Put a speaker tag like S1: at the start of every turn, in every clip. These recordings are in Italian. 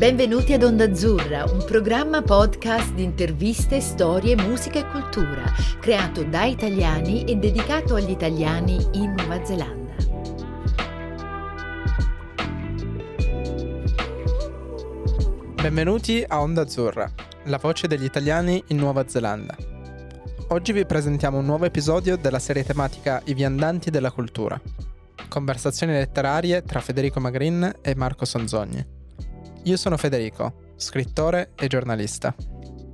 S1: Benvenuti ad Onda Azzurra, un programma podcast di interviste, storie, musica e cultura, creato da italiani e dedicato agli italiani in Nuova Zelanda.
S2: Benvenuti a Onda Azzurra, la voce degli italiani in Nuova Zelanda. Oggi vi presentiamo un nuovo episodio della serie tematica I viandanti della cultura. Conversazioni letterarie tra Federico Magrin e Marco Sonzogni. Io sono Federico, scrittore e giornalista.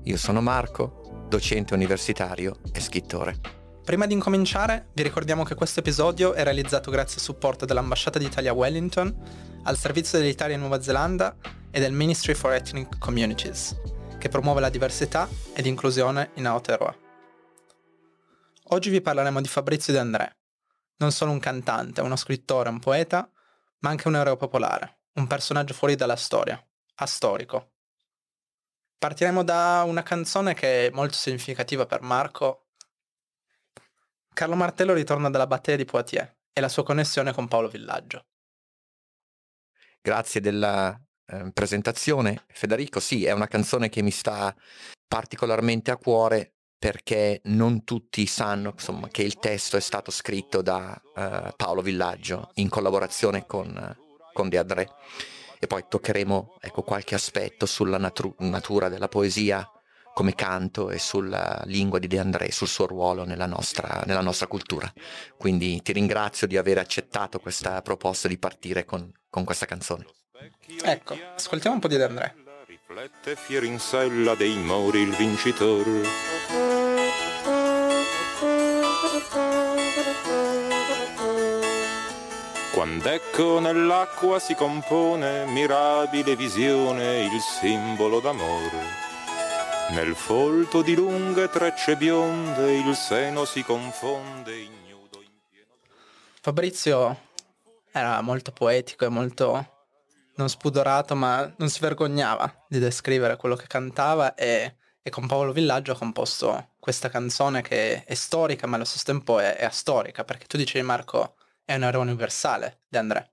S3: Io sono Marco, docente universitario e scrittore.
S2: Prima di incominciare, vi ricordiamo che questo episodio è realizzato grazie al supporto dell'Ambasciata d'Italia a Wellington, al Servizio dell'Italia in Nuova Zelanda e del Ministry for Ethnic Communities, che promuove la diversità ed inclusione in Aotearoa. Oggi vi parleremo di Fabrizio De André, non solo un cantante, uno scrittore, un poeta, ma anche un eroe popolare un personaggio fuori dalla storia, astorico. Partiremo da una canzone che è molto significativa per Marco. Carlo Martello ritorna dalla battaglia di Poitiers e la sua connessione con Paolo Villaggio.
S3: Grazie della eh, presentazione, Federico. Sì, è una canzone che mi sta particolarmente a cuore perché non tutti sanno insomma, che il testo è stato scritto da uh, Paolo Villaggio in collaborazione con con De André. E poi toccheremo ecco, qualche aspetto sulla natu- natura della poesia come canto e sulla lingua di De André, sul suo ruolo nella nostra, nella nostra cultura. Quindi ti ringrazio di aver accettato questa proposta di partire con, con questa canzone.
S2: Ecco, ascoltiamo un po' di De André.
S4: Riflette fier in sella dei mori il vincitore Quando ecco nell'acqua si compone mirabile visione il simbolo d'amore. Nel folto di lunghe trecce bionde il seno si confonde ignudo in pieno...
S2: Fabrizio era molto poetico e molto non spudorato, ma non si vergognava di descrivere quello che cantava e, e con Paolo Villaggio ha composto questa canzone che è storica, ma allo stesso tempo è, è astorica, perché tu dicevi Marco è un eroe universale di André.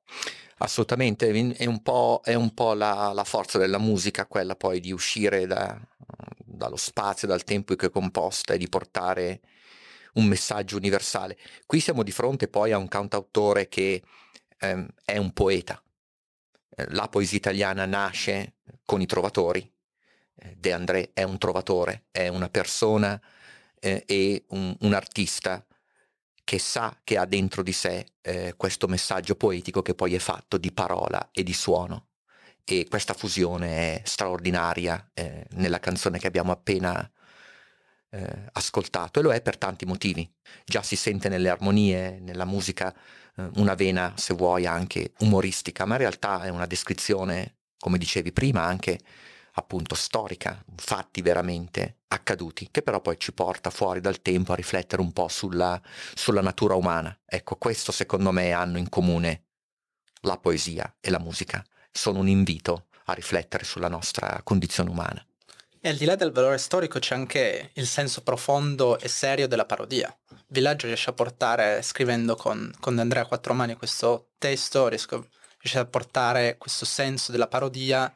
S3: Assolutamente, è un po', è un po la, la, forza della musica, quella poi di uscire da, dallo spazio, dal tempo che è composta e di portare un messaggio universale. Qui siamo di fronte poi a un cantautore che ehm, è un poeta. Eh, la poesia italiana nasce con i trovatori. Eh, De André è un trovatore, è una persona eh, e un, un artista che sa che ha dentro di sé eh, questo messaggio poetico che poi è fatto di parola e di suono. E questa fusione è straordinaria eh, nella canzone che abbiamo appena eh, ascoltato e lo è per tanti motivi. Già si sente nelle armonie, nella musica, eh, una vena, se vuoi, anche umoristica, ma in realtà è una descrizione, come dicevi prima, anche appunto storica, fatti veramente accaduti, che però poi ci porta fuori dal tempo a riflettere un po' sulla, sulla natura umana. Ecco, questo secondo me hanno in comune la poesia e la musica. Sono un invito a riflettere sulla nostra condizione umana.
S2: E al di là del valore storico c'è anche il senso profondo e serio della parodia. Villaggio riesce a portare, scrivendo con, con Andrea Quattromani questo testo, riesco, riesce a portare questo senso della parodia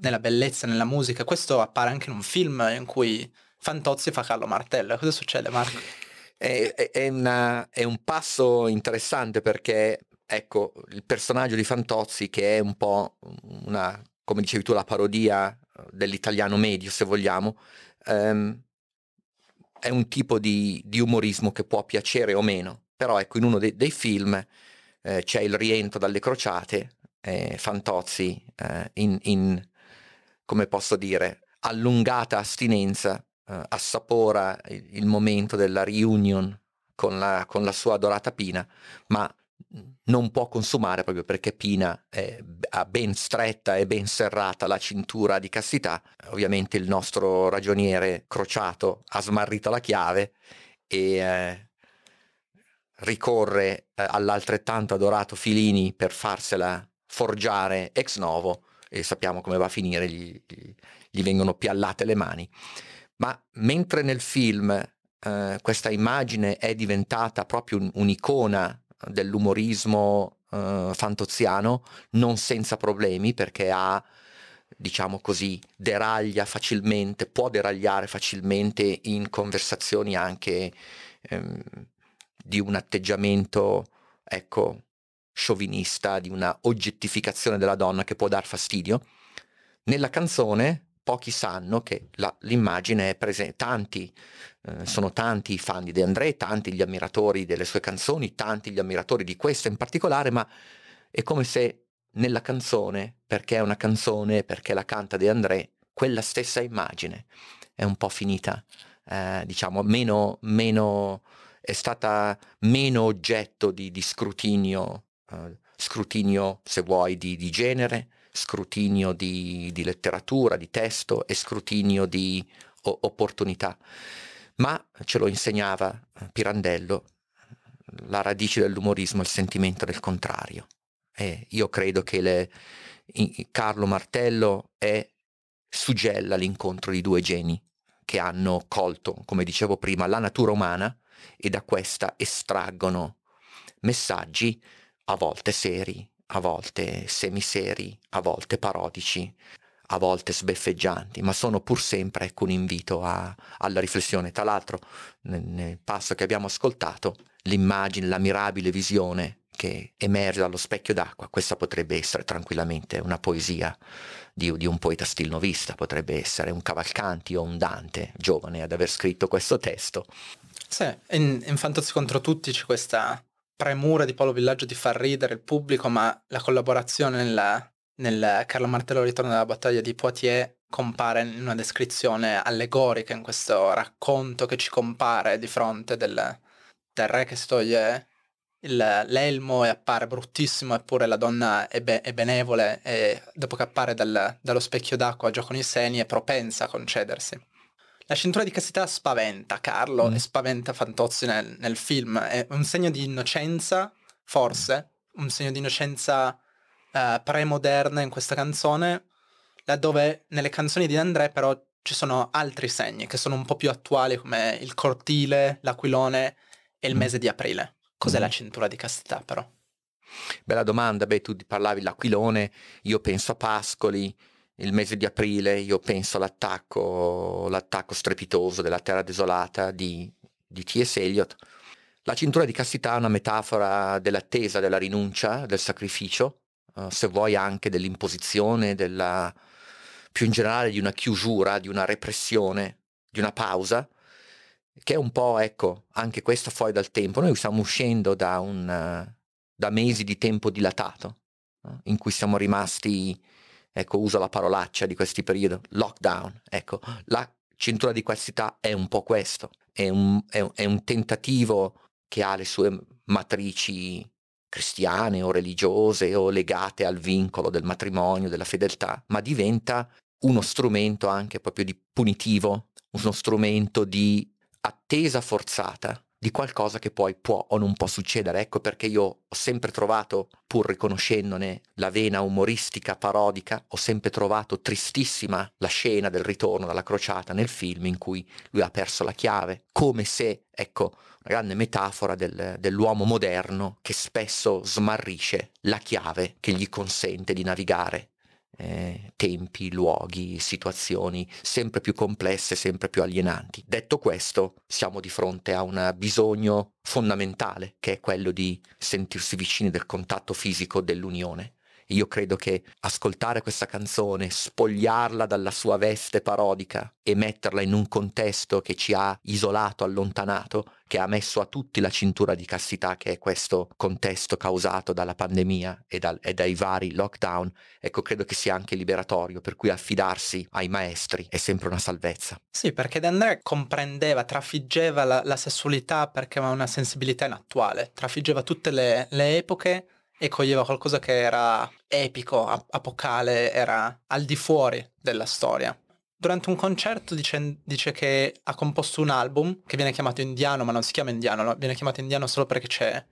S2: nella bellezza, nella musica. Questo appare anche in un film in cui Fantozzi fa Carlo Martello. Cosa succede, Marco?
S3: È, è, una, è un passo interessante perché, ecco, il personaggio di Fantozzi che è un po' una, come dicevi tu, la parodia dell'italiano medio, se vogliamo, ehm, è un tipo di, di, umorismo che può piacere o meno. Però, ecco, in uno dei, dei film eh, c'è il rientro dalle crociate, eh, Fantozzi eh, in, in come posso dire, allungata astinenza eh, assapora il, momento della reunion con la, con la, sua adorata Pina, ma non può consumare proprio perché Pina è, ha ben stretta e ben serrata la cintura di castità. Ovviamente il nostro ragioniere crociato ha smarrito la chiave e eh, ricorre eh, all'altrettanto adorato Filini per farsela forgiare ex novo e sappiamo come va a finire, gli, gli vengono piallate le mani. Ma mentre nel film eh, questa immagine è diventata proprio un, un'icona dell'umorismo eh, fantoziano, non senza problemi, perché ha diciamo così, deraglia facilmente, può deragliare facilmente in conversazioni anche ehm, di un atteggiamento, ecco, sciovinista, di una oggettificazione della donna che può dar fastidio. Nella canzone pochi sanno che la, l'immagine è presente, tanti, eh, sono tanti i fan di De André, tanti gli ammiratori delle sue canzoni, tanti gli ammiratori di questa in particolare, ma è come se nella canzone, perché è una canzone, perché la canta De André, quella stessa immagine è un po' finita, eh, diciamo, meno, meno, è stata meno oggetto di, di scrutinio, eh, scrutinio se vuoi di, di genere, scrutinio di, di, letteratura, di testo e scrutinio di o, opportunità. Ma ce lo insegnava eh, Pirandello, la radice dell'umorismo è il sentimento del contrario. E io credo che le, Carlo Martello è, suggella l'incontro di due geni che hanno colto, come dicevo prima, la natura umana e da questa estraggono messaggi a volte seri, a volte semiseri, a volte parodici, a volte sbeffeggianti, ma sono pur sempre ecco, un invito a, alla riflessione. Tra l'altro, nel, nel passo che abbiamo ascoltato, l'immagine, la mirabile visione che emerge dallo specchio d'acqua, questa potrebbe essere tranquillamente una poesia di, di, un poeta stilnovista, potrebbe essere un Cavalcanti o un Dante, giovane ad aver scritto questo testo.
S2: Sì, in, in Fantozzi contro tutti c'è questa premura di Paolo Villaggio di far ridere il pubblico, ma la collaborazione nel, nel Carlo Martello Ritorno dalla battaglia di Poitiers compare in una descrizione allegorica in questo racconto che ci compare di fronte del, del re che si toglie il, l'elmo e appare bruttissimo eppure la donna è, be- è benevole e dopo che appare dal, dallo specchio d'acqua già con i seni è propensa a concedersi. La cintura di castità spaventa Carlo mm. e spaventa Fantozzi nel, nel, film. È un segno di innocenza, forse, un segno di innocenza uh, premoderna in questa canzone, laddove nelle canzoni di André però ci sono altri segni che sono un po' più attuali come il cortile, l'aquilone e il mm. mese di aprile. Cos'è mm. la cintura di castità però?
S3: Bella domanda, beh tu parlavi dell'aquilone, io penso a Pascoli, il mese di aprile io penso all'attacco, l'attacco strepitoso della terra desolata di, di T.S. Eliot. La cintura di castità è una metafora dell'attesa, della rinuncia, del sacrificio, uh, se vuoi anche dell'imposizione, della, più in generale di una chiusura, di una repressione, di una pausa, che è un po', ecco, anche questo fuori dal tempo. Noi stiamo uscendo da, un, da mesi di tempo dilatato, uh, in cui siamo rimasti ecco, uso la parolaccia di questi periodi, lockdown, ecco, la cintura di qualità è un po' questo, è un, è, è un tentativo che ha le sue matrici cristiane o religiose o legate al vincolo del matrimonio, della fedeltà, ma diventa uno strumento anche proprio di punitivo, uno strumento di attesa forzata di qualcosa che poi può o non può succedere. Ecco perché io ho sempre trovato, pur riconoscendone la vena umoristica, parodica, ho sempre trovato tristissima la scena del ritorno dalla crociata nel film in cui lui ha perso la chiave, come se, ecco, una grande metafora del, dell'uomo moderno che spesso smarrisce la chiave che gli consente di navigare eh, tempi, luoghi, situazioni sempre più complesse, sempre più alienanti. Detto questo, siamo di fronte a un bisogno fondamentale che è quello di sentirsi vicini del contatto fisico dell'unione io credo che ascoltare questa canzone, spogliarla dalla sua veste parodica e metterla in un contesto che ci ha isolato, allontanato, che ha messo a tutti la cintura di castità che è questo contesto causato dalla pandemia e, dal, e dai vari lockdown, ecco credo che sia anche liberatorio, per cui affidarsi ai maestri è sempre una salvezza.
S2: Sì, perché De comprendeva, trafiggeva la, la sessualità perché aveva una sensibilità inattuale, trafiggeva tutte le, le epoche e coglieva qualcosa che era epico, apocale, era al di fuori della storia. Durante un concerto dice, dice, che ha composto un album che viene chiamato indiano, ma non si chiama indiano, no? viene chiamato indiano solo perché c'è,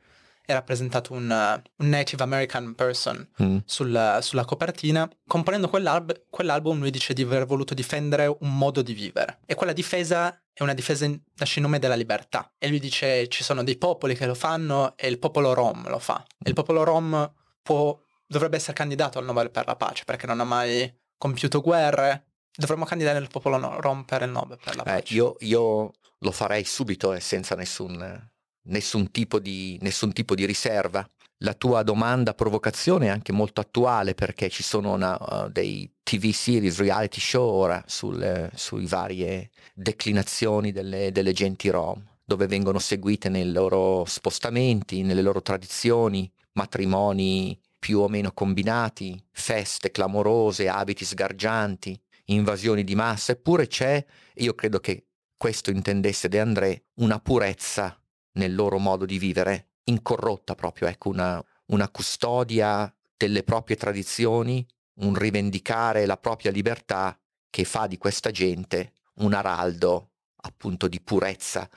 S2: è rappresentato un, uh, un Native American person mm. sul, sulla copertina. Componendo quell'alb- quell'album lui dice di aver voluto difendere un modo di vivere. E quella difesa è una difesa in, nasce in nome della libertà. E lui dice ci sono dei popoli che lo fanno e il popolo Rom lo fa. E il popolo Rom può, dovrebbe essere candidato al Nobel per la pace perché non ha mai compiuto guerre, dovremmo candidare il popolo no, rompere il nome per la
S3: Eh,
S2: pace.
S3: io, io lo farei subito e senza nessun, nessun tipo di, nessun tipo di riserva. La tua domanda provocazione è anche molto attuale perché ci sono una, uh, dei TV series, reality show ora sulle, sui varie declinazioni delle, delle genti rom, dove vengono seguite nei loro spostamenti, nelle loro tradizioni, matrimoni più o meno combinati, feste clamorose, abiti sgargianti, invasioni di massa, eppure c'è, io credo che questo intendesse De André, una purezza nel loro modo di vivere, incorrotta proprio, ecco, una, una custodia delle proprie tradizioni, un rivendicare la propria libertà che fa di questa gente un araldo appunto di purezza.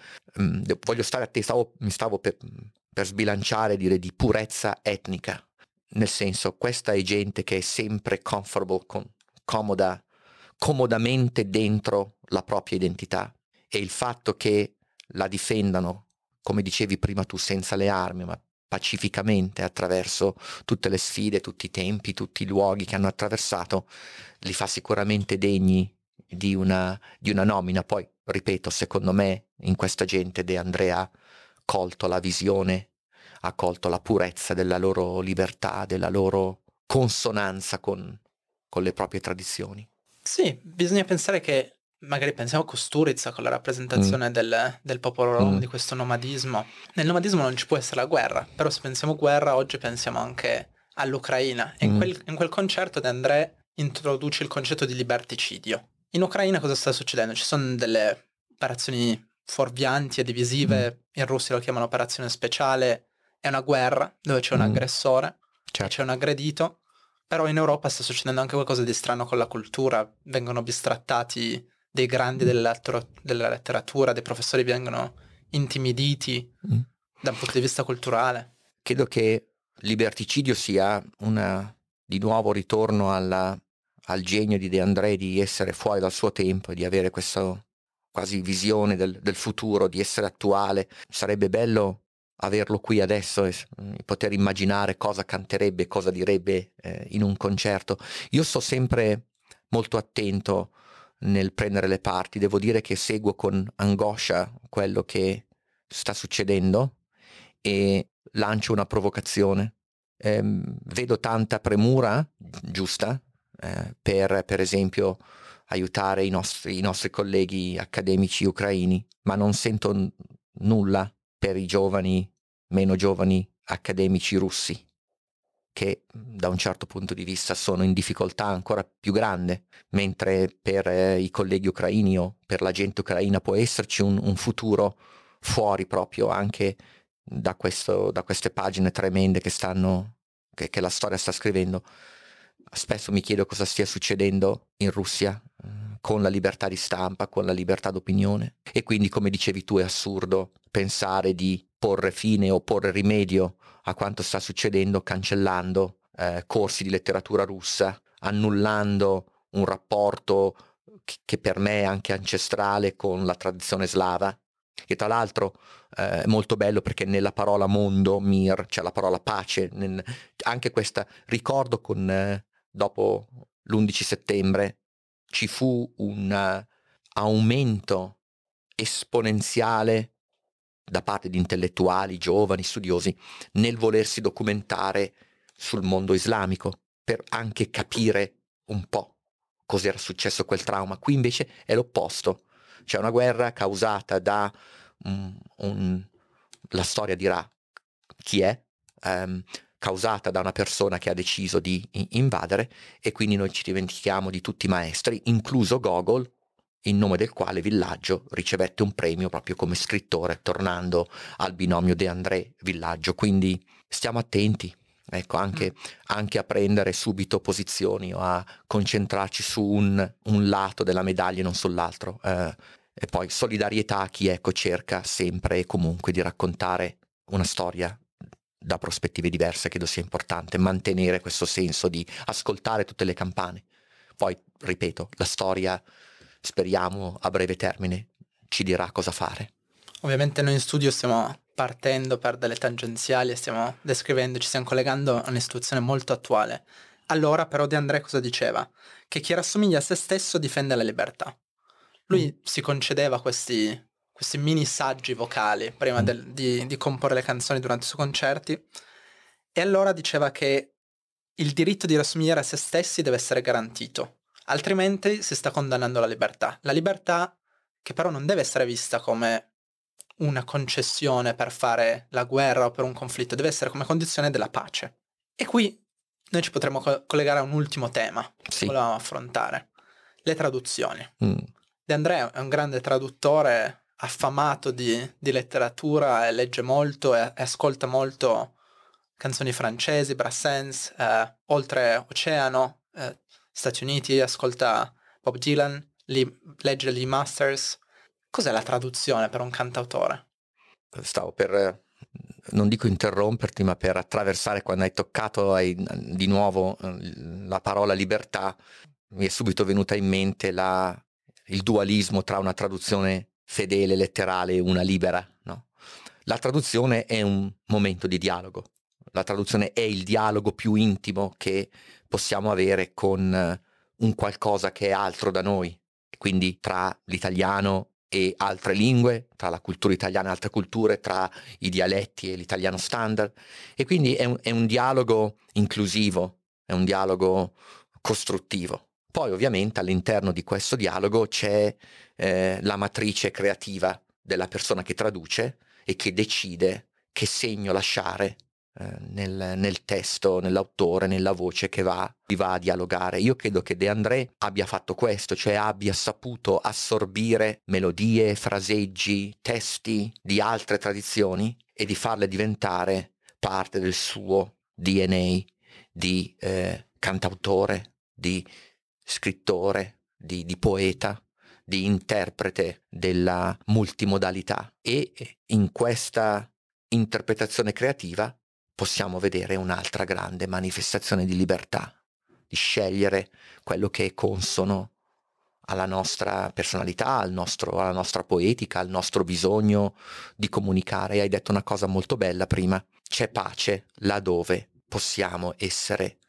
S3: Mm, voglio stare a te, stavo, mi stavo per, per sbilanciare, dire di purezza etnica, nel senso questa è gente che è sempre comfortable, con, comoda, comodamente dentro la propria identità e il fatto che la difendano, come dicevi prima tu, senza le armi, ma pacificamente attraverso tutte le sfide, tutti i tempi, tutti i luoghi che hanno attraversato, li fa sicuramente degni di una, di una nomina. Poi, ripeto, secondo me in questa gente De Andrea ha colto la visione, ha colto la purezza della loro libertà, della loro consonanza con, con le proprie tradizioni.
S2: Sì, bisogna pensare che magari pensiamo a Costurizza con la rappresentazione mm. del, del, popolo rom, mm. di questo nomadismo. Nel nomadismo non ci può essere la guerra, però se pensiamo guerra oggi pensiamo anche all'Ucraina. E mm. in, quel, in quel concerto De André introduce il concetto di liberticidio. In Ucraina cosa sta succedendo? Ci sono delle operazioni fuorvianti e divisive, in Russia lo chiamano operazione speciale, è una guerra dove c'è un aggressore, certo. c'è un aggredito, però in Europa sta succedendo anche qualcosa di strano con la cultura, vengono bistrattati dei grandi della, della letteratura, dei professori vengono intimiditi mm. da un punto di vista culturale.
S3: Credo che liberticidio sia una, di nuovo ritorno alla, al genio di De André di essere fuori dal suo tempo e di avere questa quasi visione del, del futuro, di essere attuale. Sarebbe bello averlo qui adesso e poter immaginare cosa canterebbe, cosa direbbe eh, in un concerto. Io sto sempre molto attento nel prendere le parti, devo dire che seguo con angoscia quello che sta succedendo e lancio una provocazione. Eh, vedo tanta premura giusta eh, per, per esempio, aiutare i nostri, i nostri colleghi accademici ucraini, ma non sento n- nulla per i giovani, meno giovani accademici russi, che da un certo punto di vista sono in difficoltà ancora più grande, mentre per eh, i colleghi ucraini o per la gente ucraina può esserci un, un futuro fuori proprio anche da, questo, da, queste pagine tremende che, stanno, che, che la storia sta scrivendo. Spesso mi chiedo cosa stia succedendo in Russia con la libertà di stampa, con la libertà d'opinione. E quindi, come dicevi tu, è assurdo pensare di porre fine o porre rimedio a quanto sta succedendo cancellando eh, corsi di letteratura russa, annullando un rapporto che per me è anche ancestrale con la tradizione slava, che tra l'altro eh, è molto bello perché nella parola mondo, mir, c'è la parola pace, nel, anche questa, ricordo con, eh, dopo l'11 settembre, ci fu un aumento esponenziale da parte di intellettuali, giovani, studiosi, nel volersi documentare sul mondo islamico, per anche capire un po' cos'era successo quel trauma. Qui invece è l'opposto. C'è una guerra causata da um, un, la storia dirà chi è, um, causata da una persona che ha deciso di invadere e quindi noi ci dimentichiamo di tutti i maestri, incluso Gogol, in nome del quale Villaggio ricevette un premio proprio come scrittore, tornando al binomio De André Villaggio. Quindi stiamo attenti, ecco, anche, mm. anche a prendere subito posizioni o a concentrarci su un, un lato della medaglia e non sull'altro. Eh, e poi solidarietà a chi ecco, cerca sempre e comunque di raccontare una storia da prospettive diverse, credo sia importante mantenere questo senso di ascoltare tutte le campane. Poi, ripeto, la storia, speriamo a breve termine, ci dirà cosa fare.
S2: Ovviamente noi in studio stiamo partendo per delle tangenziali e stiamo descrivendo, ci stiamo collegando a un'istituzione molto attuale. Allora però De André cosa diceva? Che chi rassomiglia a se stesso difende la libertà. Lui mm. si concedeva questi, questi, mini saggi vocali prima mm. del, di, di comporre le canzoni durante i suoi concerti e allora diceva che il diritto di rassomigliare a se stessi deve essere garantito, altrimenti si sta condannando la libertà. La libertà che però non deve essere vista come una concessione per fare la guerra o per un conflitto, deve essere come condizione della pace. E qui noi ci potremmo co- collegare a un ultimo tema sì. che volevamo affrontare, le traduzioni. Mm. De André è un grande traduttore affamato di, di letteratura e legge molto e, e, ascolta molto canzoni francesi, Brassens, eh, oltre oceano, eh, Stati Uniti, ascolta Bob Dylan, li, legge Lee Masters. Cos'è la traduzione per un cantautore?
S3: Stavo per non dico interromperti, ma per attraversare quando hai toccato hai, di nuovo la parola libertà, mi è subito venuta in mente la, il dualismo tra una traduzione fedele, letterale e una libera. No? La traduzione è un momento di dialogo, la traduzione è il dialogo più intimo che possiamo avere con eh, un qualcosa che è altro da noi, quindi tra l'italiano e altre lingue, tra la cultura italiana e altre culture, tra i dialetti e l'italiano standard. E quindi è un, è un dialogo inclusivo, è un dialogo costruttivo. Poi ovviamente all'interno di questo dialogo c'è eh, la matrice creativa della persona che traduce e che decide che segno lasciare nel, nel, testo, nell'autore, nella voce che va, va, a dialogare. Io credo che De André abbia fatto questo, cioè abbia saputo assorbire melodie, fraseggi, testi di altre tradizioni e di farle diventare parte del suo DNA di eh, cantautore, di scrittore, di, di poeta di interprete della multimodalità e in questa interpretazione creativa possiamo vedere un'altra grande manifestazione di libertà, di scegliere quello che è consono alla nostra personalità, al nostro, alla nostra poetica, al nostro bisogno di comunicare. Hai detto una cosa molto bella prima, c'è pace laddove possiamo essere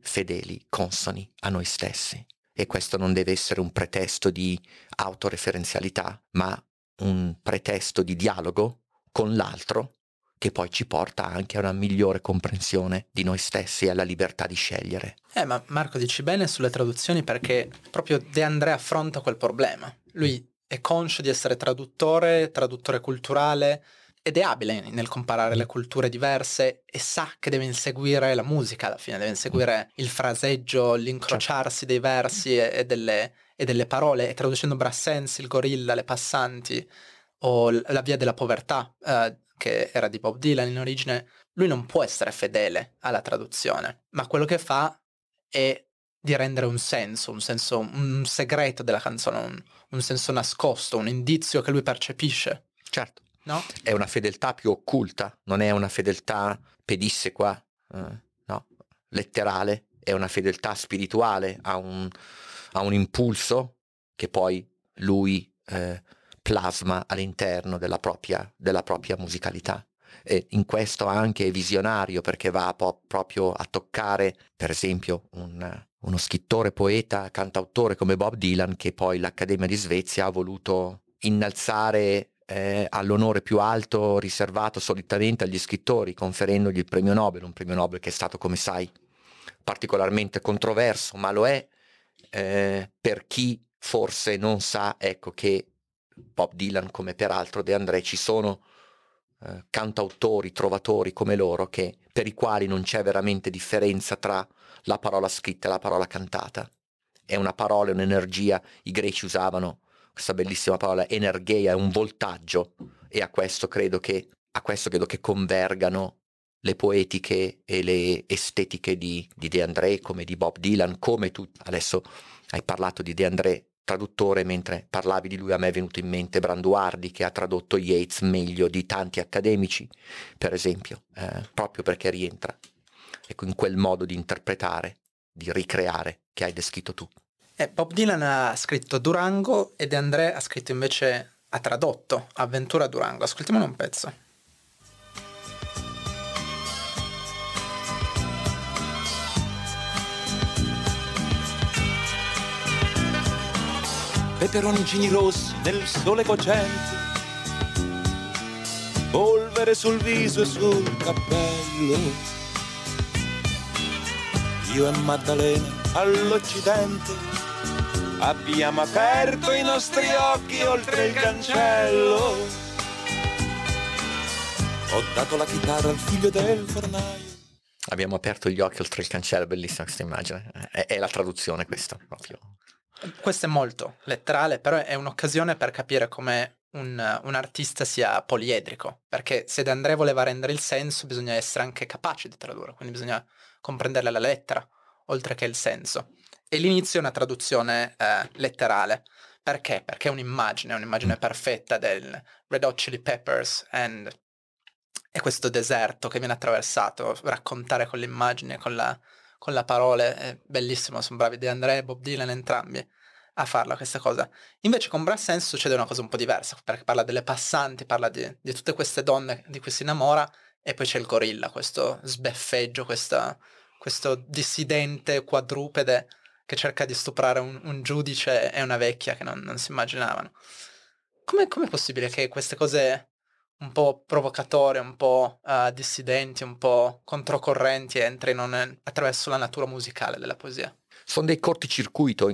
S3: fedeli, consoni a noi stessi. E questo non deve essere un pretesto di autoreferenzialità, ma un pretesto di dialogo con l'altro che poi ci porta anche a una migliore comprensione di noi stessi e alla libertà di scegliere.
S2: Eh, ma Marco dici bene sulle traduzioni perché proprio De André affronta quel problema. Lui è conscio di essere traduttore, traduttore culturale ed è abile nel comparare le culture diverse e sa che deve inseguire la musica alla fine, deve inseguire il fraseggio, l'incrociarsi dei versi e, delle, e delle parole e traducendo Brassens, il gorilla, le passanti o la via della povertà. Eh, che era di Bob Dylan in origine, lui non può essere fedele alla traduzione, ma quello che fa è di rendere un senso, un senso, un segreto della canzone, un, un senso nascosto, un indizio che lui percepisce.
S3: Certo. No? È una fedeltà più occulta, non è una fedeltà pedissequa, eh, no, letterale, è una fedeltà spirituale, ha un, ha un impulso che poi lui eh, plasma all'interno della propria, della propria musicalità. E in questo anche è visionario perché va po- proprio a toccare, per esempio, un, uno scrittore, poeta, cantautore come Bob Dylan che poi l'Accademia di Svezia ha voluto innalzare eh, all'onore più alto riservato solitamente agli scrittori, conferendogli il premio Nobel, un premio Nobel che è stato, come sai, particolarmente controverso, ma lo è eh, per chi forse non sa ecco, che Bob Dylan come peraltro De André ci sono eh, cantautori, trovatori come loro che, per i quali non c'è veramente differenza tra la parola scritta e la parola cantata. È una parola, un'energia, i greci usavano questa bellissima parola energeia, è un voltaggio e a questo credo che, questo credo che convergano le poetiche e le estetiche di, di De André come di Bob Dylan, come tu adesso hai parlato di De André traduttore, mentre parlavi di lui a me è venuto in mente Branduardi che ha tradotto Yeats meglio di tanti accademici, per esempio, eh, proprio perché rientra ecco, in quel modo di interpretare, di ricreare che hai descritto tu.
S2: Eh, Bob Dylan ha scritto Durango e De André ha scritto invece, ha tradotto Avventura Durango. Ascoltiamone un pezzo.
S4: Peperoncini rossi nel sole cocente, polvere sul viso e sul cappello. Io e Maddalena all'Occidente abbiamo aperto i nostri occhi oltre il cancello ho dato la chitarra al figlio del fornaio.
S3: Abbiamo aperto gli occhi oltre il cancello, bellissima questa immagine. È, è la traduzione questa, proprio.
S2: Questo è molto letterale, però è un'occasione per capire come un, un, artista sia poliedrico, perché se De André voleva rendere il senso bisogna essere anche capaci di tradurre, quindi bisogna comprendere la lettera, oltre che il senso. E l'inizio è una traduzione eh, letterale. Perché? Perché è un'immagine, è un'immagine mm. perfetta del Red Hot Chili Peppers and e questo deserto che viene attraversato, raccontare con le immagini, con la, con la parola, è bellissimo, sono bravi De André e Bob Dylan entrambi a farla questa cosa. Invece con Brassens succede una cosa un po' diversa, perché parla delle passanti, parla di, di tutte queste donne di cui si innamora, e poi c'è il gorilla, questo sbeffeggio, questa, questo dissidente quadrupede che cerca di stuprare un, un giudice e una vecchia che non, non si immaginavano. Come è possibile che queste cose un po' provocatorie, un po' uh, dissidenti, un po' controcorrenti entrino nel, attraverso la natura musicale della poesia.
S3: Sono dei corticircuito,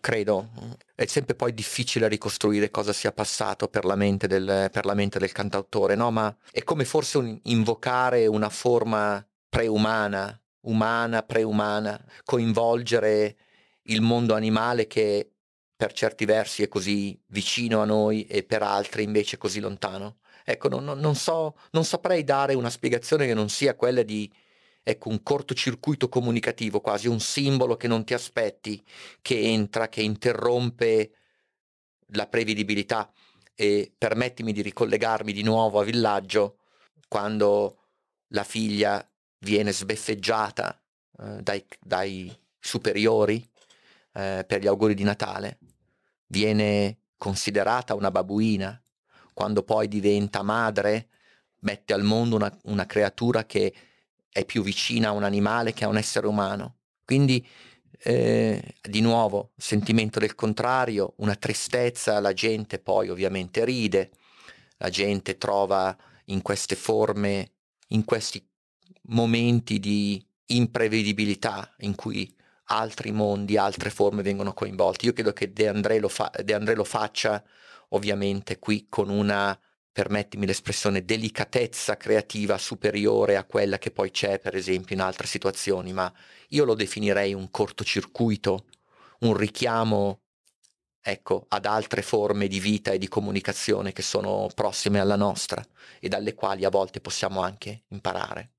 S3: credo. È sempre poi difficile ricostruire cosa sia passato per la mente del, per la mente del cantautore, no? Ma è come forse un, invocare una forma preumana, umana, preumana, coinvolgere il mondo animale che per certi versi è così vicino a noi e per altri invece così lontano. Ecco, non, non, so, non saprei dare una spiegazione che non sia quella di ecco, un cortocircuito comunicativo, quasi un simbolo che non ti aspetti, che entra, che interrompe la prevedibilità. E permettimi di ricollegarmi di nuovo a Villaggio, quando la figlia viene sbeffeggiata eh, dai, dai, superiori eh, per gli auguri di Natale, viene considerata una babuina, quando poi diventa madre, mette al mondo una, una creatura che è più vicina a un animale che a un essere umano. Quindi eh, di nuovo, sentimento del contrario, una tristezza, la gente poi ovviamente ride, la gente trova in queste forme, in questi momenti di imprevedibilità in cui altri mondi, altre forme vengono coinvolti. Io credo che De André lo, fa- De André lo faccia ovviamente qui con una, permettimi l'espressione, delicatezza creativa superiore a quella che poi c'è per esempio in altre situazioni, ma io lo definirei un cortocircuito, un richiamo ecco, ad altre forme di vita e di comunicazione che sono prossime alla nostra e dalle quali a volte possiamo anche imparare.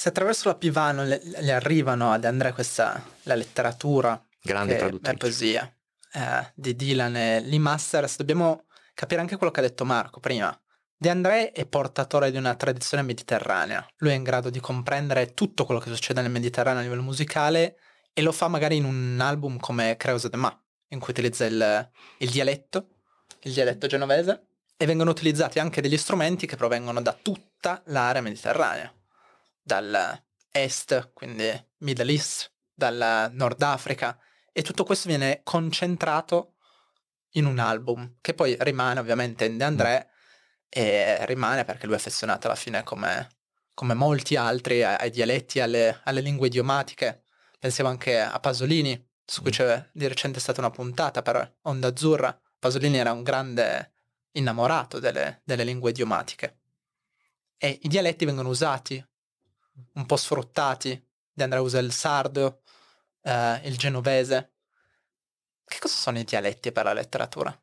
S2: Se attraverso la Pivano le, le arrivano ad Andrea questa la letteratura,
S3: grande traduttrice,
S2: la poesia eh, di Dylan e Lee Masters, dobbiamo capire anche quello che ha detto Marco prima. De André è portatore di una tradizione mediterranea. Lui è in grado di comprendere tutto quello che succede nel Mediterraneo a livello musicale e lo fa magari in un album come Creuse de Ma, in cui utilizza il, il dialetto, il dialetto genovese, e vengono utilizzati anche degli strumenti che provengono da tutta l'area mediterranea, dall'est, quindi Middle East, dal Nord Africa, e tutto questo viene concentrato in un album, che poi rimane ovviamente in De André e rimane perché lui è affezionato alla fine come, come molti altri ai, ai dialetti, alle, alle, lingue idiomatiche. Pensiamo anche a Pasolini, su cui c'è di recente stata una puntata per Onda Azzurra. Pasolini era un grande innamorato delle, delle lingue idiomatiche. E i dialetti vengono usati, un po' sfruttati. De André usa il sardo, eh, il genovese, che cosa sono i dialetti per la letteratura?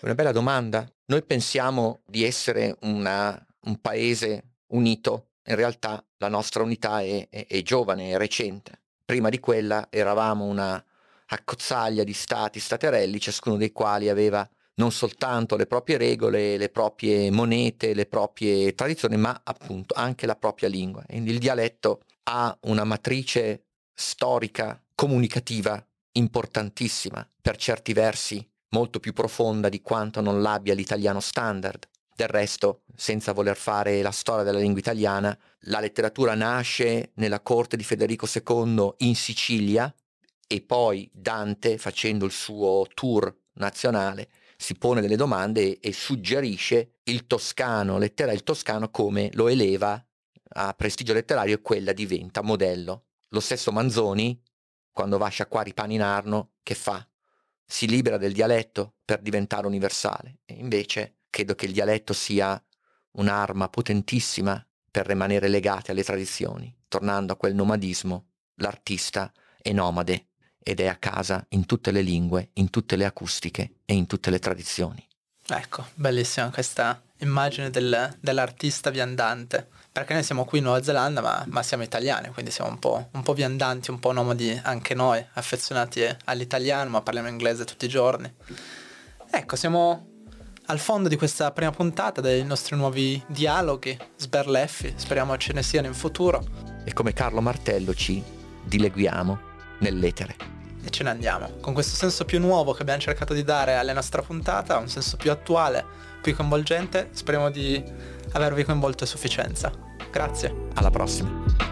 S3: Una bella domanda. Noi pensiamo di essere una, un paese unito, in realtà la nostra unità è, è, è giovane, è recente. Prima di quella eravamo una accozzaglia di stati staterelli, ciascuno dei quali aveva non soltanto le proprie regole, le proprie monete, le proprie tradizioni, ma appunto anche la propria lingua. Quindi il dialetto ha una matrice storica, comunicativa importantissima, per certi versi molto più profonda di quanto non l'abbia l'italiano standard. Del resto, senza voler fare la storia della lingua italiana, la letteratura nasce nella corte di Federico II in Sicilia e poi Dante, facendo il suo tour nazionale, si pone delle domande e, suggerisce il toscano, letterario, il toscano come lo eleva a prestigio letterario e quella diventa modello. Lo stesso Manzoni, quando va a sciacquare i pani in Arno, che fa? Si libera del dialetto per diventare universale. E invece credo che il dialetto sia un'arma potentissima per rimanere legati alle tradizioni. Tornando a quel nomadismo, l'artista è nomade ed è a casa in tutte le lingue, in tutte le acustiche e in tutte le tradizioni.
S2: Ecco, bellissima questa immagine del, dell'artista viandante, perché noi siamo qui in Nuova Zelanda ma, ma siamo italiani, quindi siamo un po', un po', viandanti, un po' nomadi anche noi, affezionati all'italiano ma parliamo inglese tutti i giorni. Ecco, siamo al fondo di questa prima puntata dei nostri nuovi dialoghi sberleffi, speriamo ce ne siano in futuro.
S3: E come Carlo Martello ci dileguiamo nell'etere
S2: e ce ne andiamo. Con questo senso più nuovo che abbiamo cercato di dare alla nostra puntata, un senso più attuale, più coinvolgente, speriamo di avervi coinvolto a sufficienza. Grazie.
S3: Alla prossima.